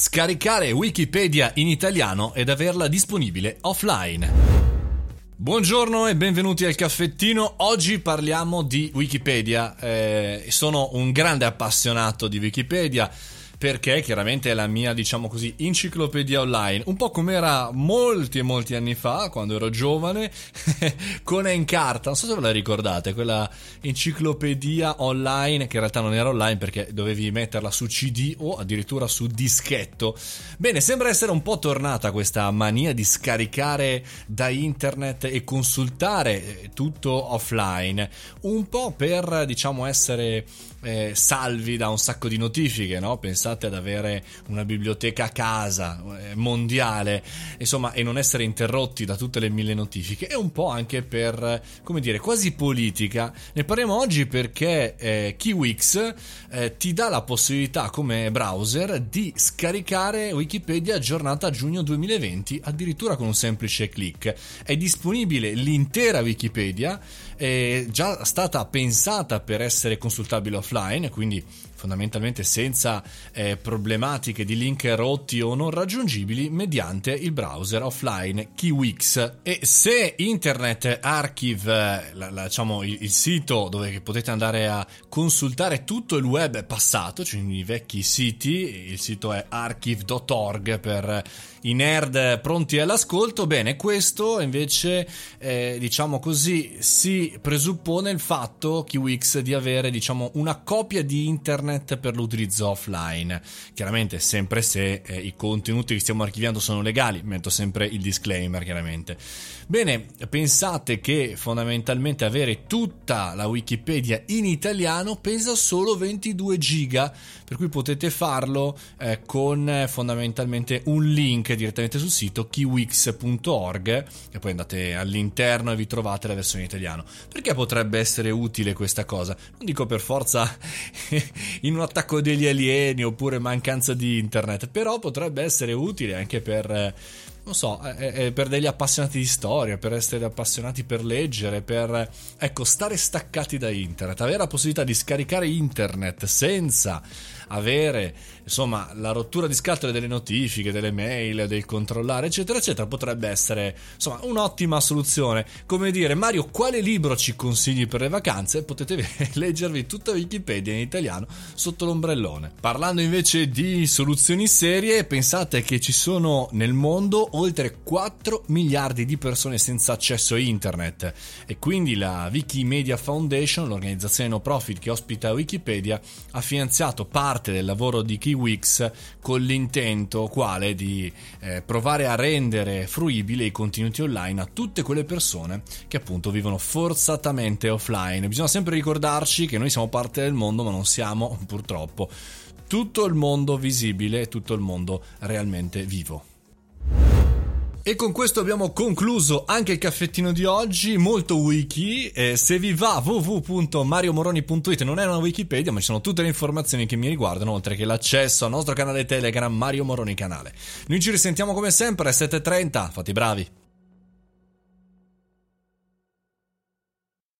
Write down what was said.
Scaricare Wikipedia in italiano ed averla disponibile offline. Buongiorno e benvenuti al caffettino. Oggi parliamo di Wikipedia. Eh, sono un grande appassionato di Wikipedia perché chiaramente è la mia, diciamo così, enciclopedia online, un po' come era molti e molti anni fa, quando ero giovane, con Encarta, non so se ve la ricordate, quella enciclopedia online, che in realtà non era online perché dovevi metterla su CD o addirittura su dischetto. Bene, sembra essere un po' tornata questa mania di scaricare da internet e consultare eh, tutto offline, un po' per, diciamo, essere eh, salvi da un sacco di notifiche, no? Pensate ad avere una biblioteca a casa eh, mondiale, insomma, e non essere interrotti da tutte le mille notifiche, e un po' anche per, come dire, quasi politica. Ne parliamo oggi perché eh, Kiwix eh, ti dà la possibilità come browser di scaricare Wikipedia aggiornata a giugno 2020, addirittura con un semplice clic. È disponibile l'intera Wikipedia, è già stata pensata per essere consultabile offline offline, quindi fondamentalmente senza eh, problematiche di link rotti o non raggiungibili mediante il browser offline Kiwix. E se Internet Archive, la, la, diciamo il, il, sito dove potete andare a consultare tutto il web passato, cioè i vecchi siti, il sito è archive.org per i nerd pronti all'ascolto, bene, questo invece, eh, diciamo così, si presuppone il fatto, Kiwix, di avere, diciamo, una copia di internet per l'utilizzo offline. Chiaramente, sempre se eh, i contenuti che stiamo archiviando sono legali, metto sempre il disclaimer, chiaramente. Bene, pensate che fondamentalmente avere tutta la Wikipedia in italiano pesa solo 22 giga, per cui potete farlo eh, con eh, fondamentalmente un link direttamente sul sito kiwix.org e poi andate all'interno e vi trovate la versione in italiano. Perché potrebbe essere utile questa cosa? Non dico per forza in un attacco degli alieni oppure mancanza di internet, però potrebbe essere utile anche per eh, non so, è, è per degli appassionati di storia, per essere appassionati per leggere, per ecco, stare staccati da internet, avere la possibilità di scaricare internet senza avere insomma la rottura di scatole delle notifiche, delle mail, del controllare, eccetera, eccetera, potrebbe essere insomma un'ottima soluzione. Come dire, Mario, quale libro ci consigli per le vacanze? Potete leggervi tutta Wikipedia in italiano sotto l'ombrellone. Parlando invece di soluzioni serie, pensate che ci sono nel mondo oltre 4 miliardi di persone senza accesso a internet e quindi la Wikimedia Foundation, l'organizzazione no profit che ospita Wikipedia, ha finanziato parte del lavoro di Kiwix con l'intento quale di eh, provare a rendere fruibile i contenuti online a tutte quelle persone che appunto vivono forzatamente offline. Bisogna sempre ricordarci che noi siamo parte del mondo ma non siamo purtroppo tutto il mondo visibile, tutto il mondo realmente vivo. E con questo abbiamo concluso anche il caffettino di oggi, molto wiki. Eh, se vi va www.mariomoroni.it non è una Wikipedia, ma ci sono tutte le informazioni che mi riguardano, oltre che l'accesso al nostro canale Telegram Mario Moroni Canale. Noi ci risentiamo come sempre alle 7.30, fate i bravi.